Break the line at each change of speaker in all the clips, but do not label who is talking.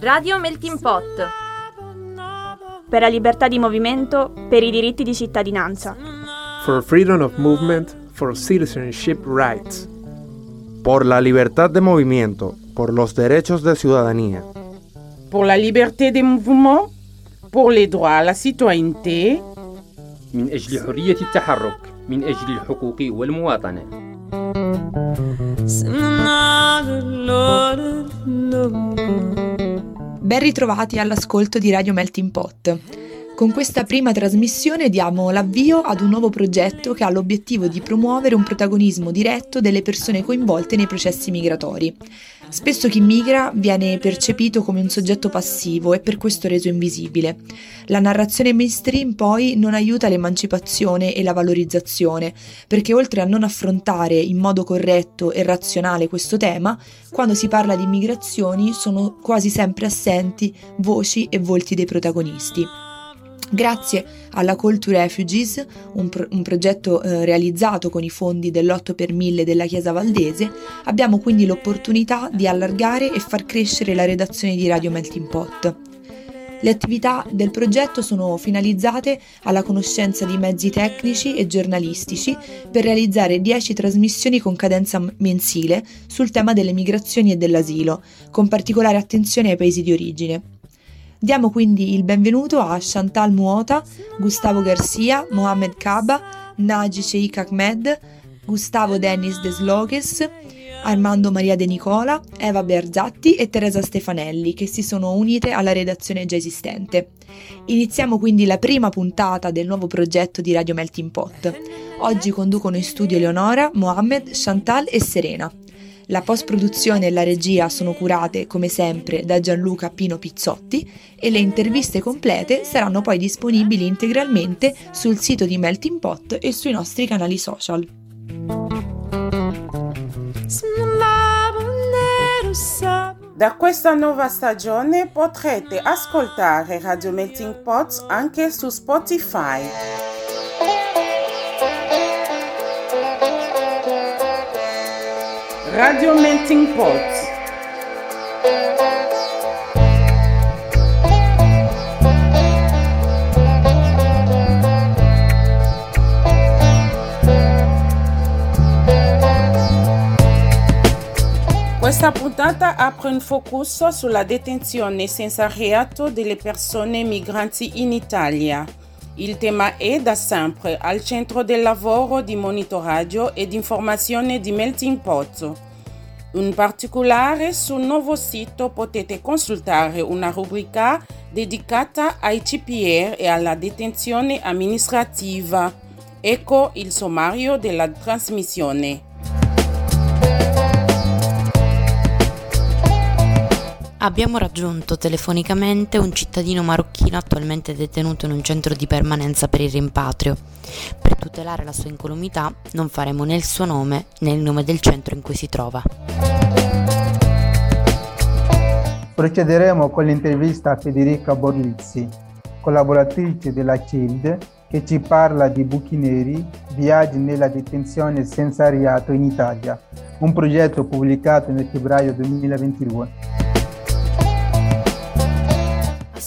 Radio Melting Pot.
Per la libertà di movimento, per i diritti di cittadinanza.
For freedom of movement, for citizenship rights.
Por la libertad de movimiento, por los derechos de ciudadanía.
Pour la liberté des mouvements, pour les droits à la citoyenneté.
من أجل حرية التحرك من أجل الحقوق والمواطنة
Ben ritrovati all'ascolto di Radio Melting Pot. Con questa prima trasmissione diamo l'avvio ad un nuovo progetto che ha l'obiettivo di promuovere un protagonismo diretto delle persone coinvolte nei processi migratori. Spesso chi migra viene percepito come un soggetto passivo e per questo reso invisibile. La narrazione mainstream poi non aiuta l'emancipazione e la valorizzazione, perché oltre a non affrontare in modo corretto e razionale questo tema, quando si parla di immigrazioni sono quasi sempre assenti voci e volti dei protagonisti. Grazie alla Call to Refugees, un, pro- un progetto eh, realizzato con i fondi dell'8 per 1000 della Chiesa Valdese, abbiamo quindi l'opportunità di allargare e far crescere la redazione di Radio Melting Pot. Le attività del progetto sono finalizzate alla conoscenza di mezzi tecnici e giornalistici per realizzare 10 trasmissioni con cadenza mensile sul tema delle migrazioni e dell'asilo, con particolare attenzione ai paesi di origine. Diamo quindi il benvenuto a Chantal Muota, Gustavo Garcia, Mohamed Kaba, Naji Sheikh Ahmed, Gustavo Dennis Desloges, Armando Maria De Nicola, Eva Berzatti e Teresa Stefanelli che si sono unite alla redazione già esistente. Iniziamo quindi la prima puntata del nuovo progetto di Radio Melting Pot. Oggi conducono in studio Eleonora, Mohamed, Chantal e Serena. La post-produzione e la regia sono curate, come sempre, da Gianluca Pino Pizzotti e le interviste complete saranno poi disponibili integralmente sul sito di Melting Pot e sui nostri canali social.
Da questa nuova stagione potrete ascoltare Radio Melting Pot anche su Spotify. Radio Melting Pot. Questa puntata apre un focus sulla detenzione senza reato delle persone migranti in Italia. Il tema è da sempre al centro del lavoro di monitoraggio e di informazione di Melting Pot. In particolare sul nuovo sito potete consultare una rubrica dedicata ai CPR e alla detenzione amministrativa. Ecco il sommario della trasmissione.
Abbiamo raggiunto telefonicamente un cittadino marocchino attualmente detenuto in un centro di permanenza per il rimpatrio. Per tutelare la sua incolumità non faremo né il suo nome né il nome del centro in cui si trova.
Procederemo con l'intervista a Federica Borlizzi, collaboratrice della CILD, che ci parla di buchi neri, viaggi nella detenzione senza reato in Italia, un progetto pubblicato nel febbraio 2022.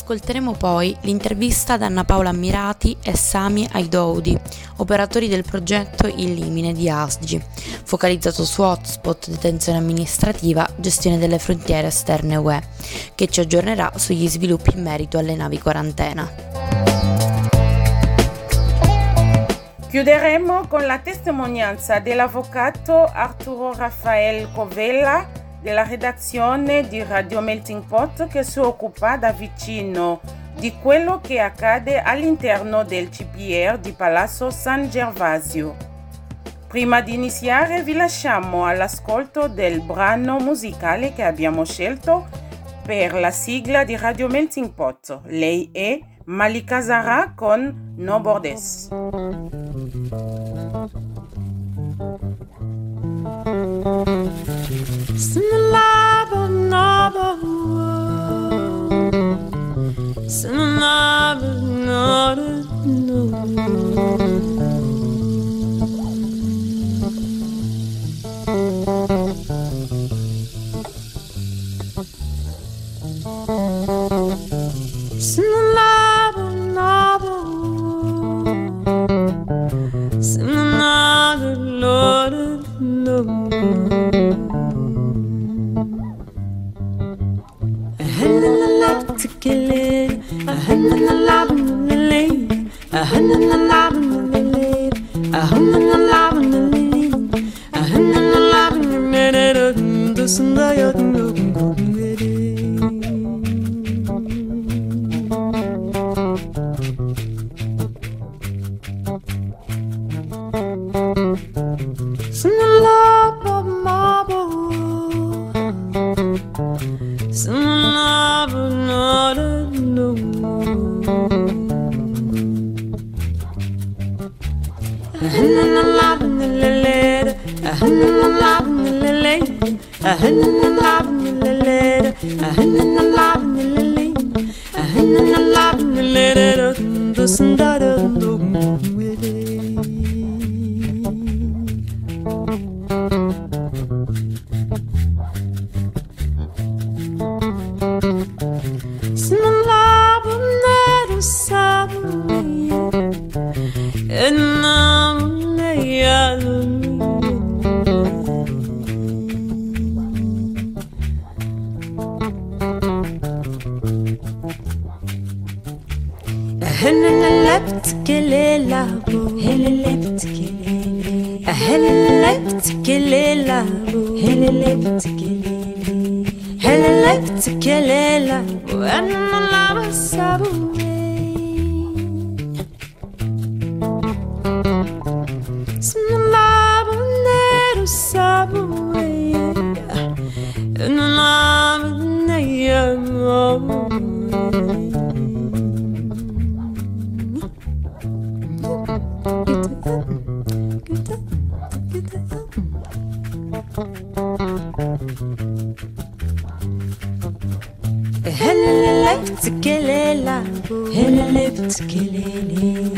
Ascolteremo poi l'intervista ad Anna Paola Ammirati e Sami Aidoudi, operatori del progetto Il Limine di ASGI, focalizzato su hotspot, detenzione amministrativa, gestione delle frontiere esterne UE, che ci aggiornerà sugli sviluppi in merito alle navi quarantena.
Chiuderemo con la testimonianza dell'avvocato Arturo Raffaele Covella della redazione di Radio Melting Pot che si occupa da vicino di quello che accade all'interno del CPR di Palazzo San Gervasio. Prima di iniziare vi lasciamo all'ascolto del brano musicale che abbiamo scelto per la sigla di Radio Melting Pot. Lei è Malika Zara con No Bordes.
Send the light of another world. Send another, another, another.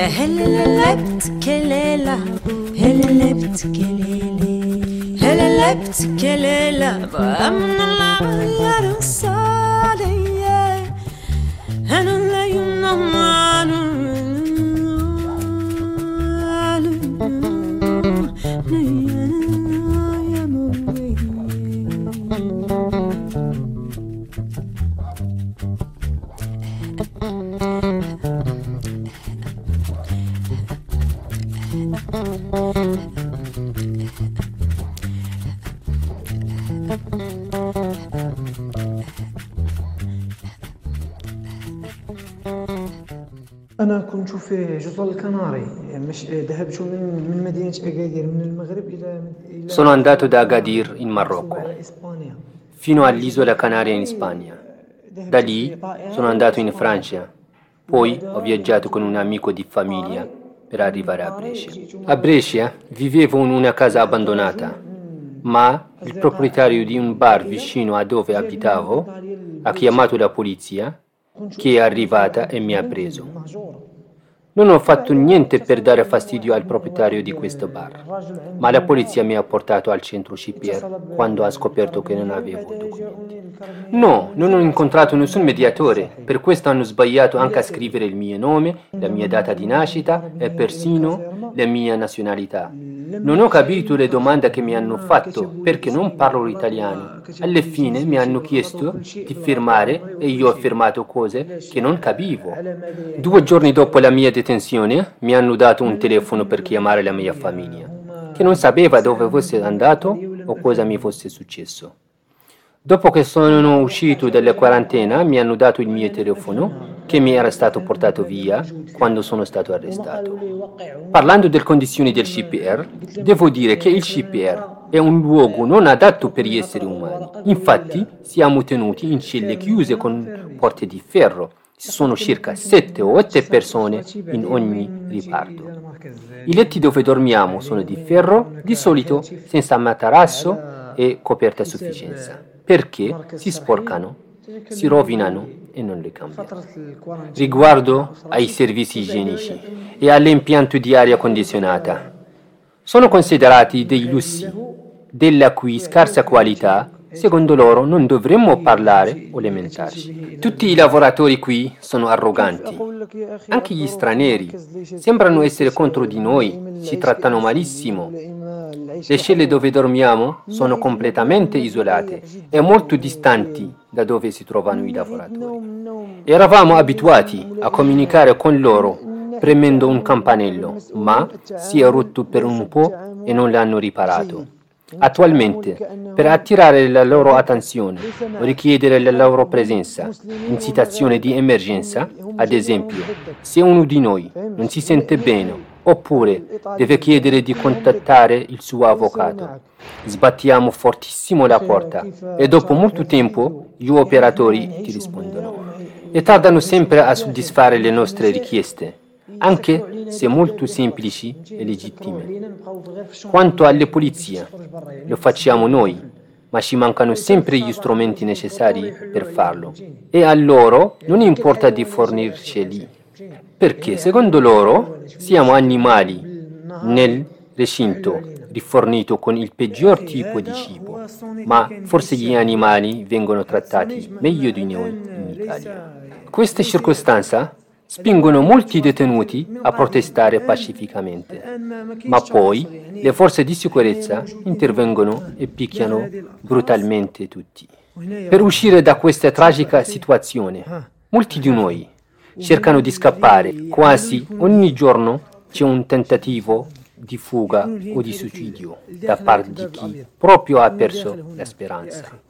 هللبت كليلة هللبت كليلة هللبت كليلة.
بأمن الله يا العروس Sono andato da Agadir in Marocco fino all'isola Canaria in Spagna. Da lì sono andato in Francia, poi ho viaggiato con un amico di famiglia per arrivare a Brescia. A Brescia vivevo in una casa abbandonata, ma il proprietario di un bar vicino a dove abitavo ha chiamato la polizia che è arrivata e mi ha preso. Non ho fatto niente per dare fastidio al proprietario di questo bar, ma la polizia mi ha portato al centro CPR quando ha scoperto che non avevo documenti. No, non ho incontrato nessun mediatore, per questo hanno sbagliato anche a scrivere il mio nome, la mia data di nascita e persino la mia nazionalità. Non ho capito le domande che mi hanno fatto perché non parlo l'italiano. Alla fine mi hanno chiesto di firmare e io ho firmato cose che non capivo. Due giorni dopo la mia detenzione mi hanno dato un telefono per chiamare la mia famiglia, che non sapeva dove fosse andato o cosa mi fosse successo. Dopo che sono uscito dalla quarantena mi hanno dato il mio telefono che mi era stato portato via quando sono stato arrestato. Parlando delle condizioni del CPR, devo dire che il CPR è un luogo non adatto per gli esseri umani. Infatti siamo tenuti in celle chiuse con porte di ferro. Ci sono circa 7 o 8 persone in ogni riparto. I letti dove dormiamo sono di ferro, di solito senza materasso e coperta a sufficienza perché si sporcano, si rovinano e non le cambiano. Riguardo ai servizi igienici e all'impianto di aria condizionata, sono considerati dei lussi, della cui scarsa qualità, secondo loro, non dovremmo parlare o lamentarci. Tutti i lavoratori qui sono arroganti, anche gli stranieri, sembrano essere contro di noi, ci trattano malissimo. Le celle dove dormiamo sono completamente isolate e molto distanti da dove si trovano i lavoratori. Eravamo abituati a comunicare con loro premendo un campanello, ma si è rotto per un po' e non l'hanno riparato. Attualmente, per attirare la loro attenzione o richiedere la loro presenza in situazioni di emergenza, ad esempio, se uno di noi non si sente bene oppure deve chiedere di contattare il suo avvocato, sbattiamo fortissimo la porta e dopo molto tempo gli operatori ti rispondono e tardano sempre a soddisfare le nostre richieste anche se molto semplici e legittime. Quanto alle polizie, lo facciamo noi, ma ci mancano sempre gli strumenti necessari per farlo. E a loro non importa di fornirceli, perché secondo loro siamo animali nel recinto rifornito con il peggior tipo di cibo, ma forse gli animali vengono trattati meglio di noi in Italia. Questa circostanza spingono molti detenuti a protestare pacificamente, ma poi le forze di sicurezza intervengono e picchiano brutalmente tutti. Per uscire da questa tragica situazione, molti di noi cercano di scappare. Quasi ogni giorno c'è un tentativo di fuga o di suicidio da parte di chi proprio ha perso la speranza.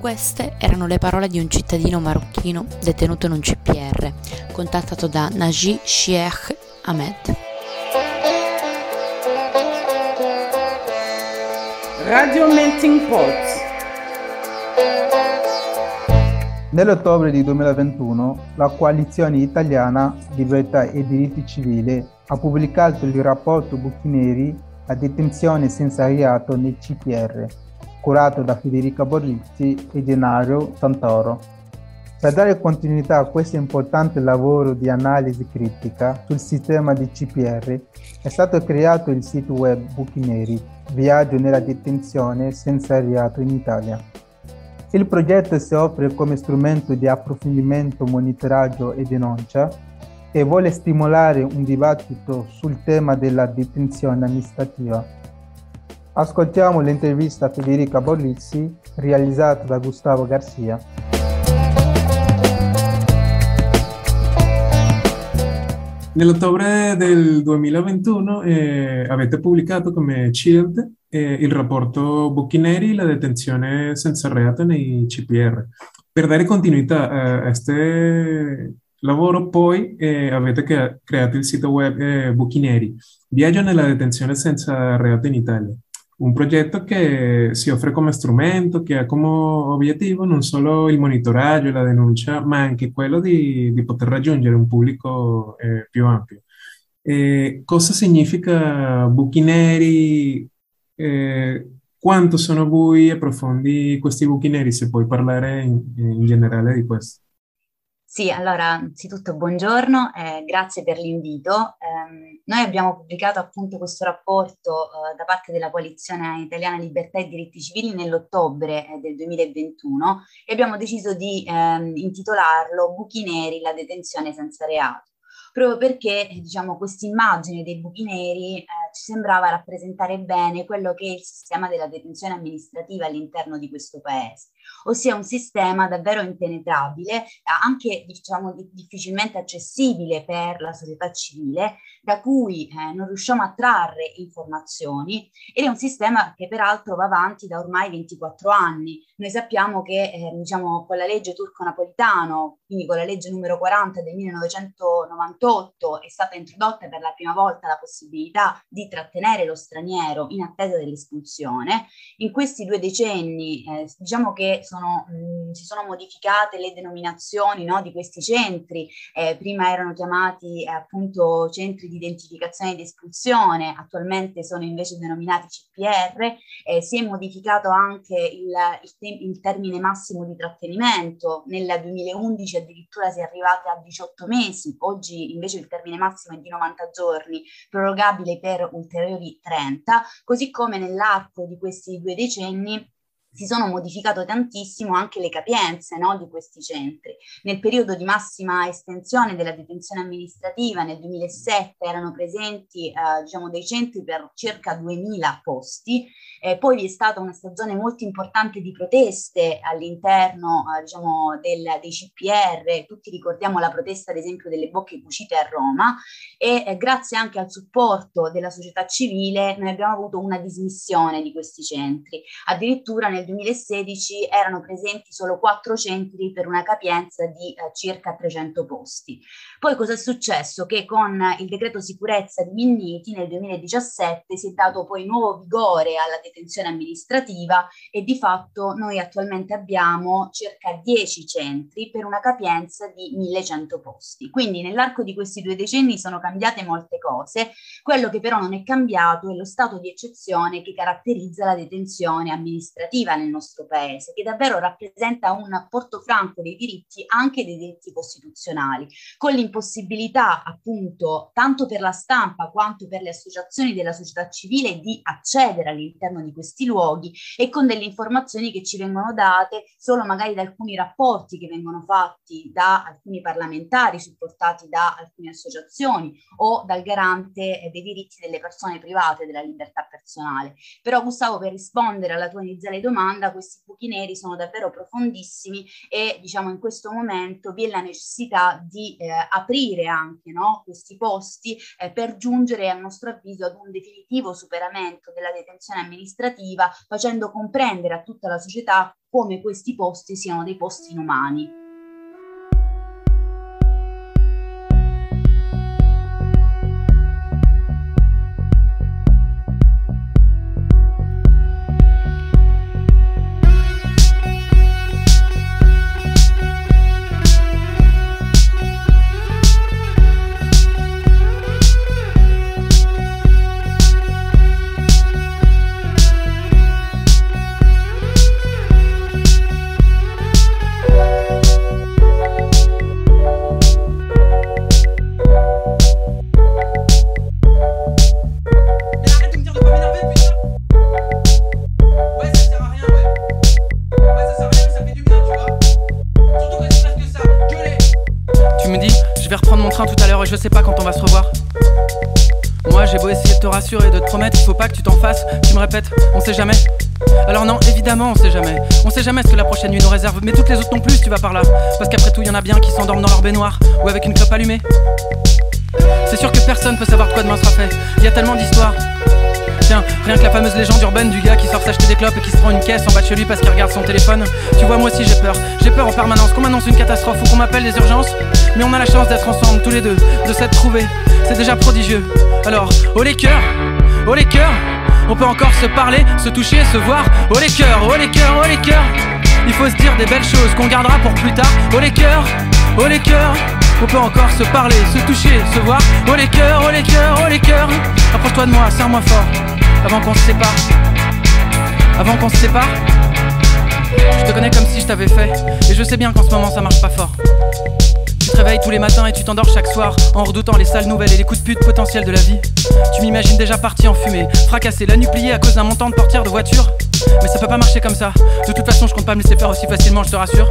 Queste erano le parole di un cittadino marocchino detenuto in un CPR, contattato da Naji Sheikh Ahmed.
Radio Melting Pot.
Nell'ottobre di 2021 la coalizione italiana Libertà e diritti civili ha pubblicato il rapporto Bucchi La detenzione senza reato nel CPR curato da Federica Borlizzi e Gennaro Santoro. Per dare continuità a questo importante lavoro di analisi critica sul sistema di CPR è stato creato il sito web Buchi Neri, Viaggio nella detenzione senza reato in Italia. Il progetto si offre come strumento di approfondimento, monitoraggio e denuncia e vuole stimolare un dibattito sul tema della detenzione amministrativa Ascoltiamo l'intervista a Federica Bollizzi realizzata da Gustavo Garcia.
Nell'ottobre del 2021 eh, avete pubblicato come CILD eh, il rapporto Bucchi la detenzione senza reato nei CPR. Per dare continuità a questo lavoro poi eh, avete creato il sito web eh, Bucchi Viaggio nella detenzione senza reato in Italia un progetto che si offre come strumento, che ha come obiettivo non solo il monitoraggio e la denuncia, ma anche quello di, di poter raggiungere un pubblico eh, più ampio. Eh, cosa significa buchi neri? Eh, quanto sono bui e profondi questi buchi neri? Se puoi parlare in, in generale di questo.
Sì, allora, anzitutto buongiorno, eh, grazie per l'invito. Eh, noi abbiamo pubblicato appunto questo rapporto eh, da parte della Coalizione Italiana Libertà e Diritti Civili nell'ottobre eh, del 2021 e abbiamo deciso di ehm, intitolarlo Buchi neri, la detenzione senza reato proprio perché diciamo, questa immagine dei buchi neri eh, ci sembrava rappresentare bene quello che è il sistema della detenzione amministrativa all'interno di questo paese ossia un sistema davvero impenetrabile, anche diciamo difficilmente accessibile per la società civile, da cui eh, non riusciamo a trarre informazioni ed è un sistema che peraltro va avanti da ormai 24 anni. Noi sappiamo che eh, diciamo, con la legge turco-napolitano, quindi con la legge numero 40 del 1998, è stata introdotta per la prima volta la possibilità di trattenere lo straniero in attesa dell'espulsione. In questi due decenni eh, diciamo che sono, mh, si sono modificate le denominazioni no, di questi centri, eh, prima erano chiamati eh, appunto centri di identificazione ed espulsione, attualmente sono invece denominati CPR, eh, si è modificato anche il, il, te- il, termine massimo di trattenimento, nel 2011 addirittura si è arrivati a 18 mesi, oggi invece il termine massimo è di 90 giorni, prorogabile per ulteriori 30, così come nell'arco di questi due decenni si sono modificato tantissimo anche le capienze no, di questi centri. Nel periodo di massima estensione della detenzione amministrativa, nel 2007, erano presenti eh, diciamo, dei centri per circa 2000 posti, eh, poi vi è stata una stagione molto importante di proteste all'interno eh, diciamo, del, dei CPR, tutti ricordiamo la protesta ad esempio delle bocche cucite a Roma e eh, grazie anche al supporto della società civile noi abbiamo avuto una dismissione di questi centri. Addirittura nel 2016 erano presenti solo quattro centri per una capienza di eh, circa 300 posti. Poi cosa è successo? Che con il decreto sicurezza di Minniti nel 2017 si è dato poi nuovo vigore alla detenzione amministrativa e di fatto noi attualmente abbiamo circa 10 centri per una capienza di 1100 posti. Quindi nell'arco di questi due decenni sono cambiate molte cose, quello che però non è cambiato è lo stato di eccezione che caratterizza la detenzione amministrativa nel nostro paese, che davvero rappresenta un portofranco dei diritti, anche dei diritti costituzionali, con l'impossibilità appunto tanto per la stampa quanto per le associazioni della società civile di accedere all'interno di questi luoghi e con delle informazioni che ci vengono date solo magari da alcuni rapporti che vengono fatti da alcuni parlamentari supportati da alcune associazioni o dal garante dei diritti delle persone private della libertà personale. Però Gustavo per rispondere alla tua iniziale domanda questi buchi neri sono davvero profondissimi e diciamo in questo momento vi è la necessità di eh, aprire anche no, questi posti eh, per giungere a nostro avviso ad un definitivo superamento della detenzione amministrativa facendo comprendere a tutta la società come questi posti siano dei posti inumani.
Prochaine nuit nous réserve, mais toutes les autres non plus, tu vas par là. Parce qu'après tout, y en a bien qui s'endorment dans leur baignoire ou avec une clope allumée. C'est sûr que personne peut savoir de quoi demain sera fait. Y a tellement d'histoires. Tiens, rien que la fameuse légende urbaine du gars qui sort s'acheter des clopes et qui se prend une caisse en bas de chez lui parce qu'il regarde son téléphone. Tu vois, moi aussi j'ai peur. J'ai peur en permanence qu'on m'annonce une catastrophe ou qu'on m'appelle des urgences. Mais on a la chance d'être ensemble tous les deux, de s'être trouvés. C'est déjà prodigieux. Alors, oh les cœurs, oh les cœurs, on peut encore se parler, se toucher, se voir. Oh les cœurs, oh les cœurs, oh les cœurs. Il faut se dire des belles choses qu'on gardera pour plus tard. Oh les cœurs, oh les cœurs. On peut encore se parler, se toucher, se voir. Oh les cœurs, oh les cœurs, oh les cœurs. Approche-toi de moi, serre-moi fort. Avant qu'on se sépare. Avant qu'on se sépare. Je te connais comme si je t'avais fait. Et je sais bien qu'en ce moment ça marche pas fort. Tu te réveilles tous les matins et tu t'endors chaque soir en redoutant les sales nouvelles et les coups de pute potentiels de la vie. Tu m'imagines déjà parti en fumée, fracassé, la nuit pliée à cause d'un montant de portière de voiture. Mais ça peut pas marcher comme ça. De toute façon, je compte pas me laisser faire aussi facilement, je te rassure.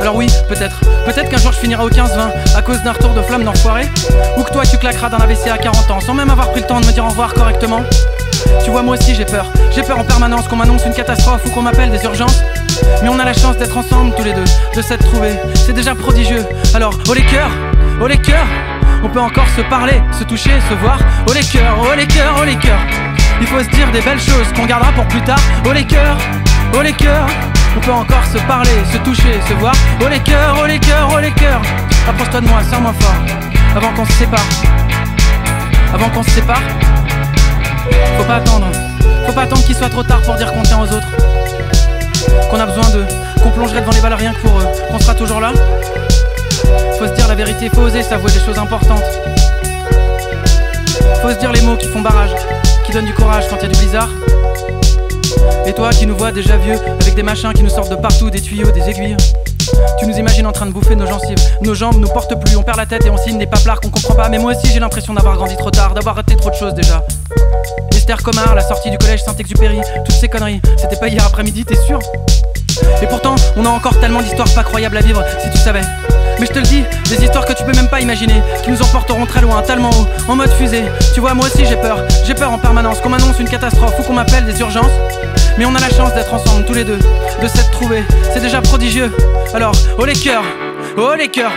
Alors oui, peut-être, peut-être qu'un jour je finirai au 15-20 à cause d'un retour de flamme d'enfoiré. Ou que toi tu claqueras dans la WC à 40 ans sans même avoir pris le temps de me dire au revoir correctement. Tu vois, moi aussi j'ai peur. J'ai peur en permanence qu'on m'annonce une catastrophe ou qu'on m'appelle des urgences. Mais on a la chance d'être ensemble tous les deux, de s'être trouvés. C'est déjà prodigieux. Alors, oh les cœurs, oh les cœurs, on peut encore se parler, se toucher, se voir. Oh les cœurs, oh les cœurs, oh les cœurs. Il faut se dire des belles choses qu'on gardera pour plus tard. Oh les cœurs, oh les cœurs. On peut encore se parler, se toucher, se voir. Oh les cœurs, oh les cœurs, oh les cœurs. Approche-toi de moi, serre-moi fort. Avant qu'on se sépare. Avant qu'on se sépare. Faut pas attendre. Faut pas attendre qu'il soit trop tard pour dire qu'on tient aux autres. Qu'on a besoin d'eux. Qu'on plongerait devant les balles rien que pour eux. Qu'on sera toujours là. Faut se dire la vérité, faut oser s'avouer des choses importantes. Faut se dire les mots qui font barrage, qui donnent du courage quand y a du blizzard. Et toi qui nous vois déjà vieux, avec des machins qui nous sortent de partout, des tuyaux, des aiguilles. Tu nous imagines en train de bouffer nos gencives. Nos jambes nous portent plus, on perd la tête et on signe des paplards qu'on comprend pas. Mais moi aussi j'ai l'impression d'avoir grandi trop tard, d'avoir raté trop de choses déjà. Esther Comard, la sortie du collège Saint-Exupéry, toutes ces conneries, c'était pas hier après-midi, t'es sûr? Et pourtant, on a encore tellement d'histoires pas croyables à vivre, si tu savais. Mais je te le dis, des histoires que tu peux même pas imaginer, qui nous emporteront très loin, tellement haut, en mode fusée. Tu vois, moi aussi j'ai peur, j'ai peur en permanence qu'on m'annonce une catastrophe ou qu'on m'appelle des urgences. Mais on a la chance d'être ensemble tous les deux, de s'être trouvés, c'est déjà prodigieux. Alors, oh les cœurs, oh les cœurs.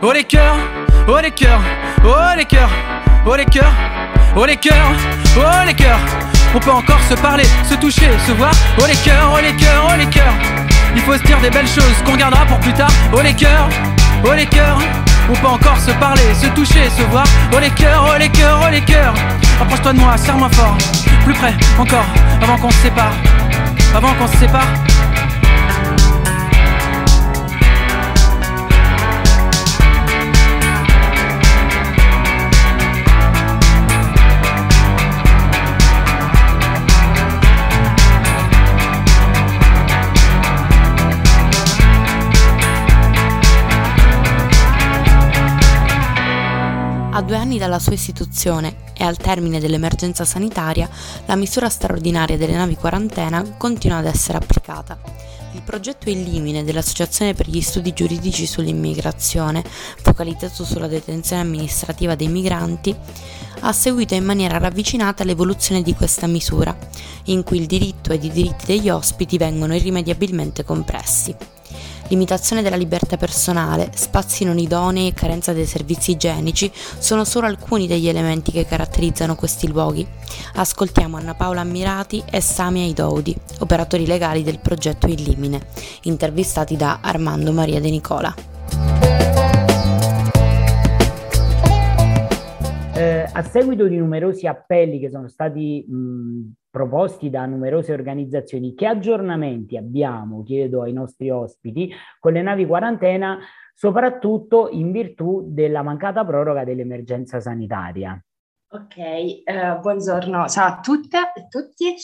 Oh les cœurs, oh les cœurs, oh les cœurs, oh les cœurs, oh les cœurs, oh les cœurs. On peut encore se parler, se toucher, se voir. Oh les cœurs, oh les cœurs, oh les cœurs. Il faut se dire des belles choses qu'on gardera pour plus tard. Oh les cœurs, oh les cœurs. On peut encore se parler, se toucher, se voir. Oh les cœurs, oh les cœurs, oh les cœurs. Approche-toi de moi, serre-moi fort. Plus près, encore, avant qu'on se sépare. Avant qu'on se sépare.
Dalla sua istituzione e al termine dell'emergenza sanitaria, la misura straordinaria delle navi quarantena continua ad essere applicata. Il progetto Illimine dell'Associazione per gli Studi Giuridici sull'Immigrazione, focalizzato sulla detenzione amministrativa dei migranti, ha seguito in maniera ravvicinata l'evoluzione di questa misura, in cui il diritto ed i diritti degli ospiti vengono irrimediabilmente compressi limitazione della libertà personale, spazi non idonei e carenza dei servizi igienici sono solo alcuni degli elementi che caratterizzano questi luoghi. Ascoltiamo Anna Paola Ammirati e Sami Aidoudi, operatori legali del progetto Illimine, intervistati da Armando Maria De Nicola.
Eh, a seguito di numerosi appelli che sono stati mh, proposti da numerose organizzazioni, che aggiornamenti abbiamo, chiedo ai nostri ospiti, con le navi quarantena, soprattutto in virtù della mancata proroga dell'emergenza sanitaria?
Ok, eh, buongiorno, ciao a tutte e tutti.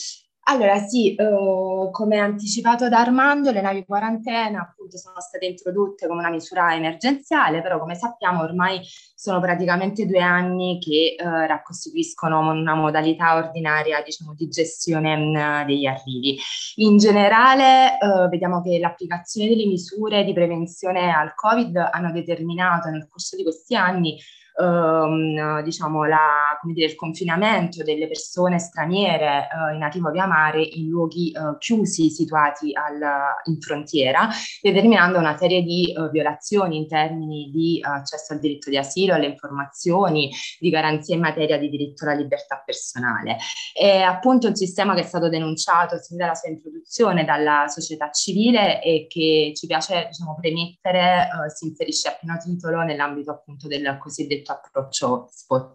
Allora sì, eh, come anticipato da Armando, le navi quarantena appunto sono state introdotte come una misura emergenziale, però come sappiamo ormai sono praticamente due anni che eh, rapcostituiscono una modalità ordinaria diciamo, di gestione mh, mm, degli arrivi. In generale eh, vediamo che l'applicazione delle misure di prevenzione al Covid hanno determinato nel corso di questi anni ehm, diciamo, la, dire, il confinamento delle persone straniere eh, in arrivo via mare in luoghi eh, chiusi situati al, in frontiera, determinando una serie di eh, violazioni in termini di accesso al diritto di asilo, alle informazioni, di garanzie in materia di diritto alla libertà personale. È appunto un sistema che è stato denunciato sin dalla sua introduzione dalla società civile e che ci piace diciamo, premettere eh, si inserisce a pieno titolo nell'ambito appunto del cosiddetto detto approccio spot.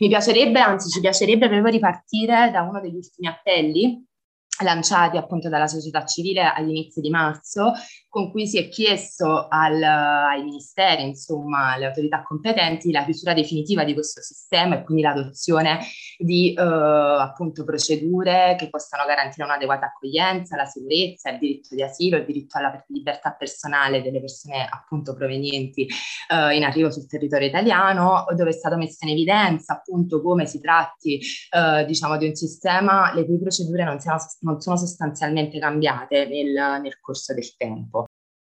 Mi piacerebbe, anzi ci piacerebbe proprio ripartire da uno degli ultimi appelli lanciati appunto dalla società civile agli inizi di marzo, con cui si è chiesto al, ai ministeri, insomma, alle autorità competenti, la chiusura definitiva di questo sistema e quindi l'adozione di eh, appunto procedure che possano garantire un'adeguata accoglienza, la sicurezza, il diritto di asilo, il diritto alla libertà personale delle persone appunto provenienti eh, in arrivo sul territorio italiano, dove è stato messo in evidenza appunto come si tratti eh, diciamo di un sistema le cui procedure non, siano, non sono sostanzialmente cambiate nel, nel corso del tempo.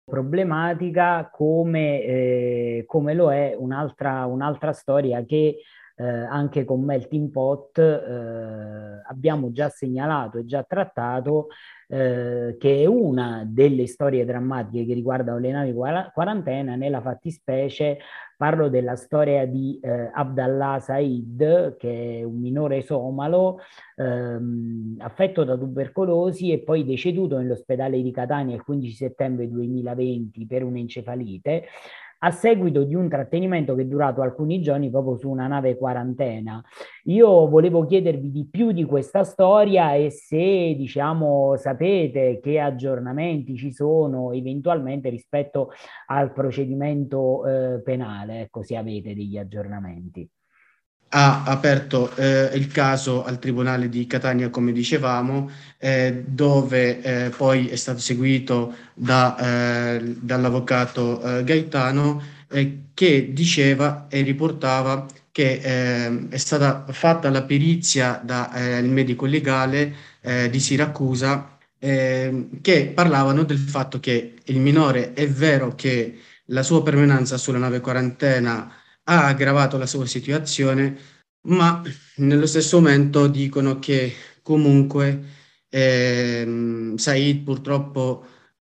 Problematica come, eh, come lo è un'altra, un'altra storia che eh, anche con Melting Pot eh, abbiamo già segnalato e già trattato eh, che è una delle storie drammatiche che riguardano le navi quarantena, nella fattispecie parlo della storia di eh, Abdallah Said, che è un minore somalo ehm, affetto da tubercolosi e poi deceduto nell'ospedale di Catania il 15 settembre 2020 per un'encefalite a seguito di un trattenimento che è durato alcuni giorni proprio su una nave quarantena. Io volevo chiedervi di più di questa storia e se, diciamo, sapete che aggiornamenti ci sono eventualmente rispetto al procedimento eh, penale, ecco, se avete degli aggiornamenti.
Ha aperto eh, il caso al Tribunale di Catania, come dicevamo, eh, dove eh, poi è stato seguito da, eh, dall'avvocato eh, Gaetano, eh, che diceva e riportava che è stata fatta la perizia dal medico legale di Siracusa, che parlavano del fatto che il minore è vero che la sua permanenza sulla nave quarantena ha aggravato la sua situazione, ma nello stesso momento dicono che comunque eh, Said purtroppo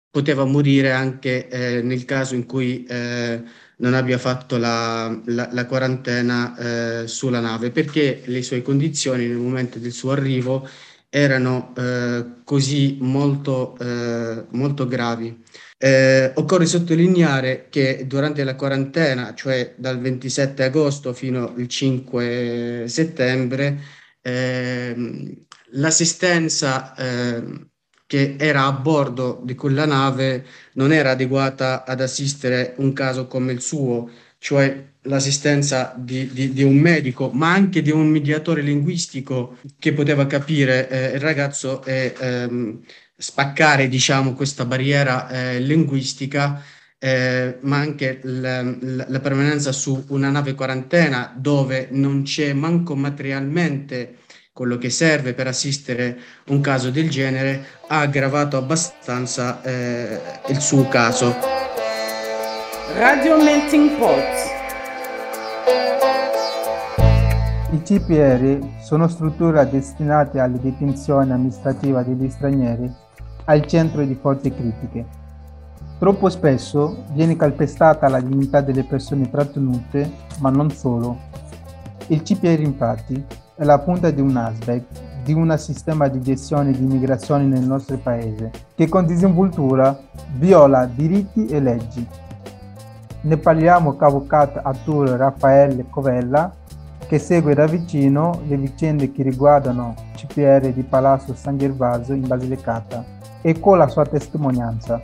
poteva morire anche eh, nel caso in cui eh, non abbia fatto la, la, la quarantena eh, sulla nave, perché le sue condizioni nel momento del suo arrivo erano eh, così molto, eh, molto gravi. Eh, occorre sottolineare che durante la quarantena, cioè dal 27 agosto fino al 5 settembre, ehm, l'assistenza eh, che era a bordo di quella nave non era adeguata ad assistere un caso come il suo, cioè l'assistenza di, di, di, un medico, ma anche di un mediatore linguistico che poteva capire eh, il ragazzo e ehm, spaccare diciamo, questa barriera eh, linguistica, eh, ma anche la, la, permanenza su una nave quarantena dove non c'è manco materialmente quello che serve per assistere un caso del genere, ha aggravato abbastanza eh, il suo caso.
Radio Melting Pot.
I CPR sono strutture destinate alla detenzione amministrativa degli stranieri al centro di forti critiche. Troppo spesso viene calpestata la dignità delle persone trattenute, ma non solo. Il CPR infatti è la punta di un iceberg di un sistema di gestione di immigrazione nel nostro paese che con disinvoltura viola diritti e leggi. Ne parliamo con l'avvocato Arturo Raffaele Covella che segue da vicino le vicende che riguardano CPR di Palazzo San Gervaso in Basilicata e con la sua testimonianza.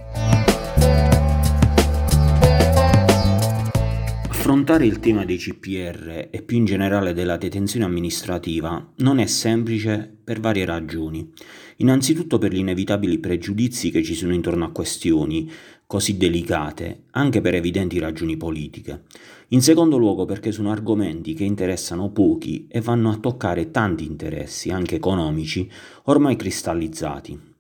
Affrontare il tema dei CPR e più in generale della detenzione amministrativa non è semplice per varie ragioni. Innanzitutto per gli inevitabili pregiudizi che ci sono intorno a questioni così delicate, anche per evidenti ragioni politiche. In secondo luogo perché sono argomenti che interessano pochi e vanno a toccare tanti interessi, anche economici, ormai cristallizzati.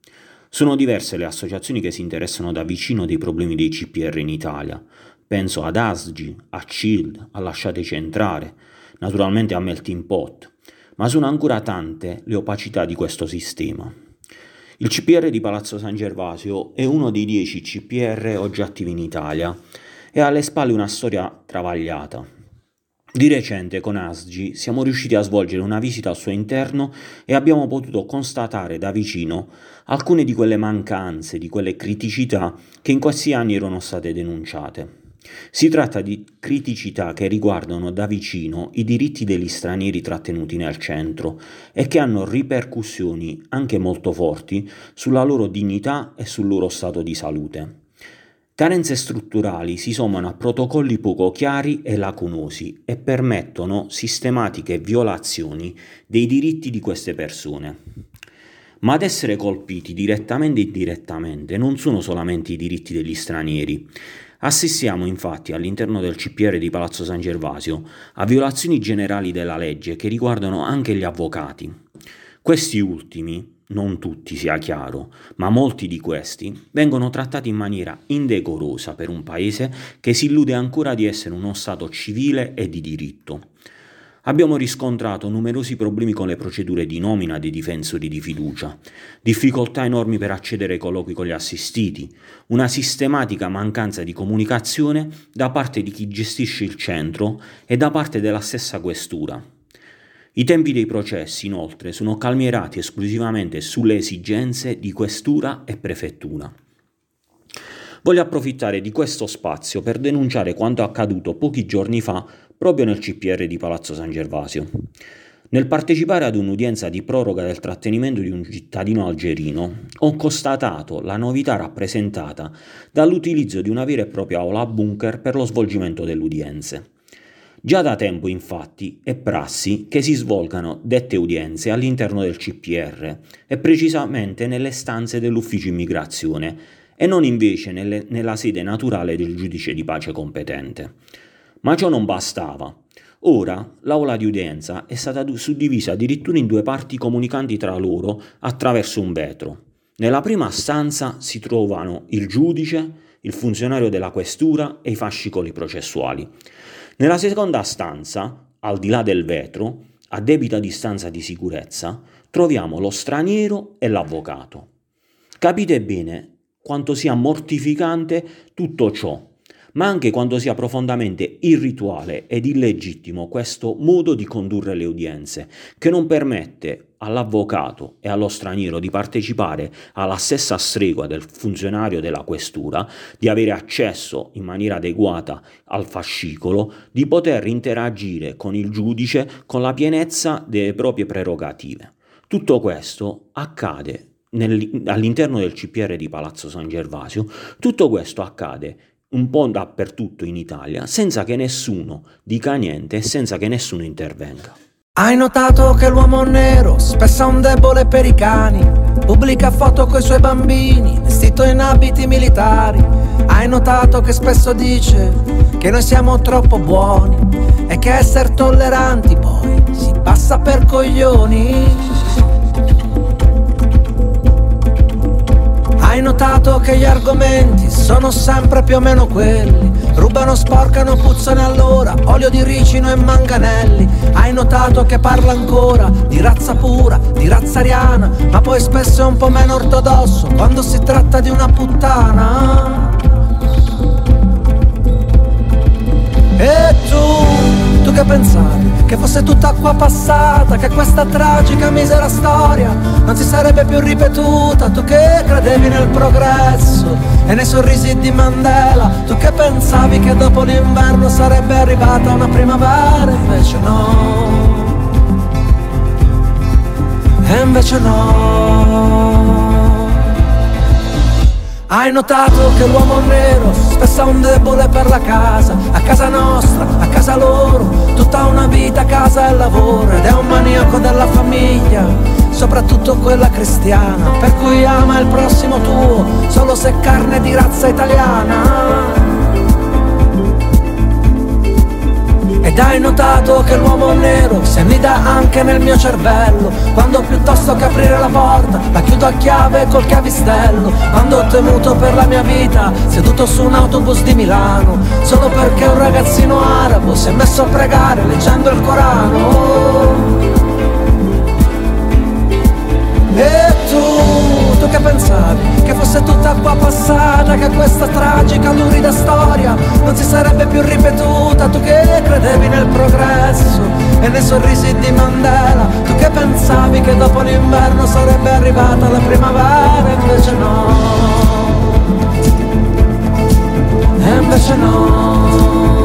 Sono diverse le associazioni che si interessano da vicino dei problemi dei CPR in Italia. Penso ad ASGI, a CILD, a Lasciateci entrare, naturalmente a Melting Pot, ma sono ancora tante le opacità di questo sistema. Il CPR di Palazzo San Gervasio è uno dei dieci CPR oggi attivi in Italia e ha alle spalle una storia travagliata. Di recente con Asgi siamo riusciti a svolgere una visita al suo interno e abbiamo potuto constatare da vicino alcune di quelle mancanze, di quelle criticità che in questi anni erano state denunciate. Si tratta di criticità che riguardano da vicino i diritti degli stranieri trattenuti nel centro e che hanno ripercussioni anche molto forti sulla loro dignità e sul loro stato di salute. Carenze strutturali si sommano a protocolli poco chiari e lacunosi e permettono sistematiche violazioni dei diritti di queste persone. Ma ad essere colpiti direttamente e indirettamente non sono solamente i diritti degli stranieri. Assistiamo infatti all'interno del CPR di Palazzo San Gervasio a violazioni generali della legge che riguardano anche gli avvocati. Questi ultimi, non tutti sia chiaro, ma molti di questi vengono trattati in maniera indecorosa per un paese che si illude ancora di essere uno Stato civile e di diritto. Abbiamo riscontrato numerosi problemi con le procedure di nomina dei difensori di fiducia, difficoltà enormi per accedere ai colloqui con gli assistiti, una sistematica mancanza di comunicazione da parte di chi gestisce il centro e da parte della stessa questura. I tempi dei processi, inoltre, sono calmierati esclusivamente sulle esigenze di questura e prefettura. Voglio approfittare di questo spazio per denunciare quanto accaduto pochi giorni fa proprio nel CPR di Palazzo San Gervasio. Nel partecipare ad un'udienza di proroga del trattenimento di un cittadino algerino, ho constatato la novità rappresentata dall'utilizzo di una vera e propria aula bunker per lo svolgimento delle udienze. Già da tempo, infatti, è prassi che si svolgano dette udienze all'interno del CPR e precisamente nelle stanze dell'ufficio immigrazione e non invece nelle, nella sede naturale del giudice di pace competente. Ma ciò non bastava. Ora l'aula di udienza è stata suddivisa addirittura in due parti comunicanti tra loro attraverso un vetro. Nella prima stanza si trovano il giudice, il funzionario della questura e i fascicoli processuali. Nella seconda stanza, al di là del vetro, a debita distanza di sicurezza, troviamo lo straniero e l'avvocato. Capite bene quanto sia mortificante tutto ciò ma anche quando sia profondamente irrituale ed illegittimo questo modo di condurre le udienze, che non permette all'avvocato e allo straniero di partecipare alla stessa stregua del funzionario della questura, di avere accesso in maniera adeguata al fascicolo, di poter interagire con il giudice con la pienezza delle proprie prerogative. Tutto questo accade all'interno del CPR di Palazzo San Gervasio, tutto questo accade un po' dappertutto in Italia, senza che nessuno dica niente e senza che nessuno intervenga.
Hai notato che l'uomo nero spesso è un debole per i cani, pubblica foto coi suoi bambini, vestito in abiti militari. Hai notato che spesso dice che noi siamo troppo buoni e che essere tolleranti poi si passa per coglioni. Hai notato che gli argomenti sono sempre più o meno quelli Rubano, sporcano, puzzano allora Olio di ricino e manganelli Hai notato che parla ancora di razza pura, di razza ariana Ma poi spesso è un po' meno ortodosso Quando si tratta di una puttana E tu, tu che pensavi? Che fosse tutta acqua passata, che questa tragica misera storia non si sarebbe più ripetuta. Tu che credevi nel progresso e nei sorrisi di Mandela, tu che pensavi che dopo l'inverno sarebbe arrivata una primavera, invece no. E invece no. Hai notato che l'uomo nero spesso è un debole per la casa, a casa nostra, a casa loro, tutta una vita casa e lavoro ed è un maniaco della famiglia, soprattutto quella cristiana, per cui ama il prossimo tuo, solo se carne di razza italiana. Ed hai notato che l'uomo nero si annida anche nel mio cervello. Quando piuttosto che aprire la porta la chiudo a chiave col cavistello. Quando ho temuto per la mia vita seduto su un autobus di Milano. Solo perché un ragazzino arabo si è messo a pregare leggendo il Corano. Tu che pensavi? Che fosse tutta acqua passata, che questa tragica, lurida storia non si sarebbe più ripetuta Tu che credevi nel progresso e nei sorrisi di Mandela Tu che pensavi che dopo l'inverno sarebbe arrivata la primavera, invece no E invece no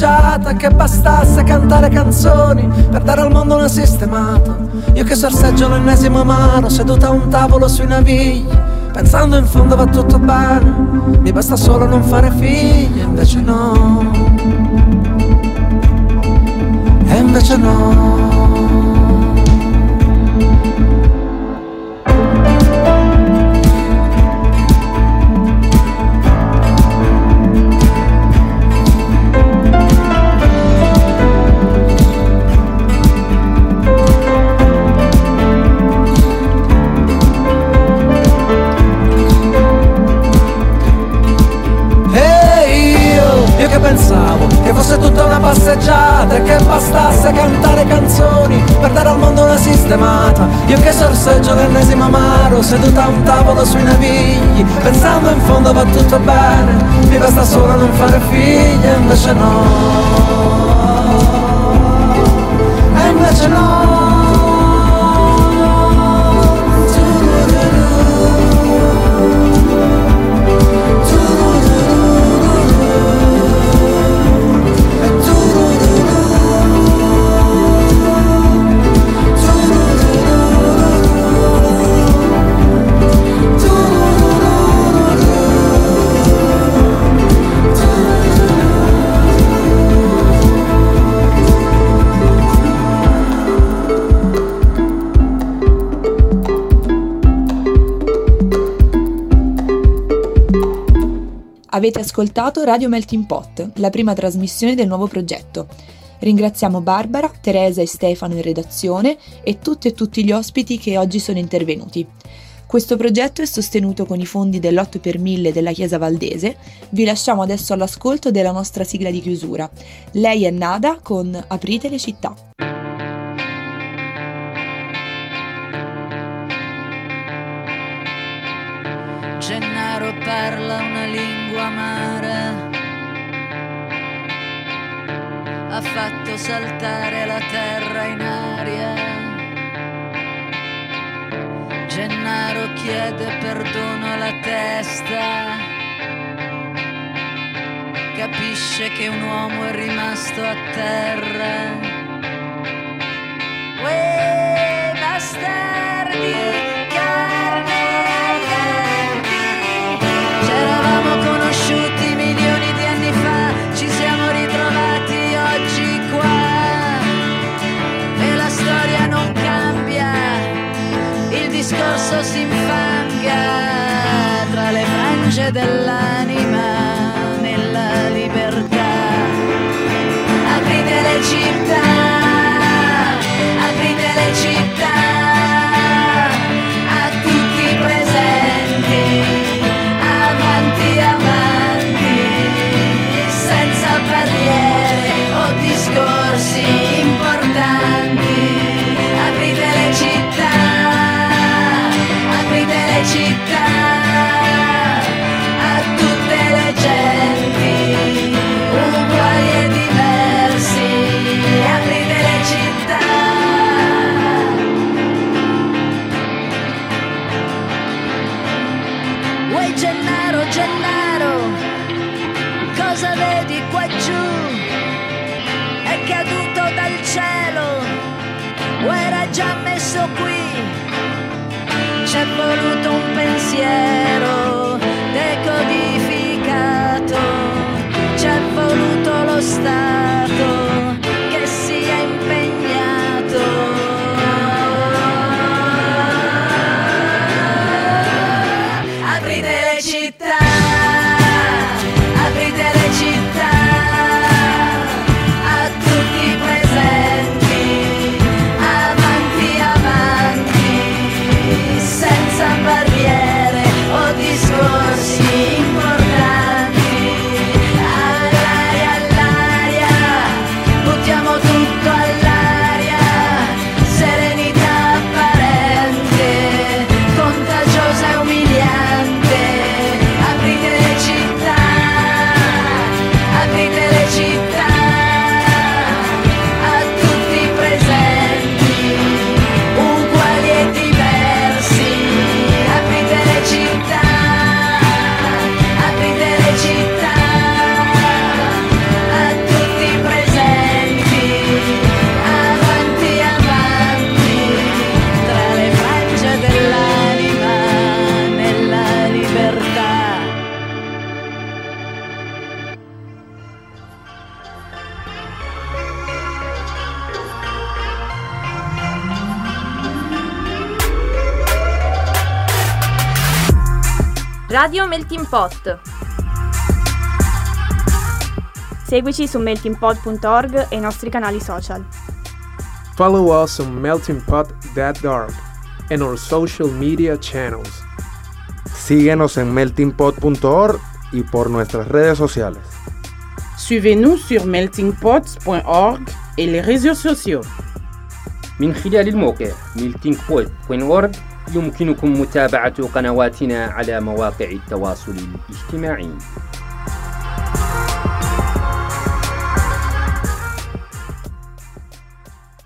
passeggiata che bastasse cantare canzoni per dare al mondo una sistemata. Io che sorseggio l'ennesimo amaro seduta a un tavolo sui navigli, pensando in fondo va tutto bene, mi basta solo non fare figli, invece no. E invece no. Io che sorseggio l'ennesimo amaro Seduta a un tavolo sui navigli Pensando in fondo va tutto bene Mi basta solo non fare figli E invece no. E invece no
Avete ascoltato Radio Melting Pot, la prima trasmissione del nuovo progetto. Ringraziamo Barbara, Teresa e Stefano in redazione e tutte e tutti gli ospiti che oggi sono intervenuti. Questo progetto è sostenuto con i fondi dell'8 per 1000 della Chiesa Valdese. Vi lasciamo adesso all'ascolto della nostra sigla di chiusura. Lei è Nada con Aprite le città.
Fatto saltare la terra in aria. Gennaro chiede perdono alla testa. Capisce che un uomo è rimasto a terra. Uè, bastardi, discorso si infanga tra le frange dell'anima C'è voluto un pensiero
Radio Melting Pot.
Seguici su meltingpot.org e i nostri canali social.
Follow us on meltingpot.org and our social media channels.
Síguenos en meltingpot.org y por nuestras redes sociales.
Suivez-nous sur meltingpots.org et les réseaux sociaux.
من خلال الموقع meltingpot.org يمكنكم متابعة قنواتنا على مواقع التواصل الاجتماعي.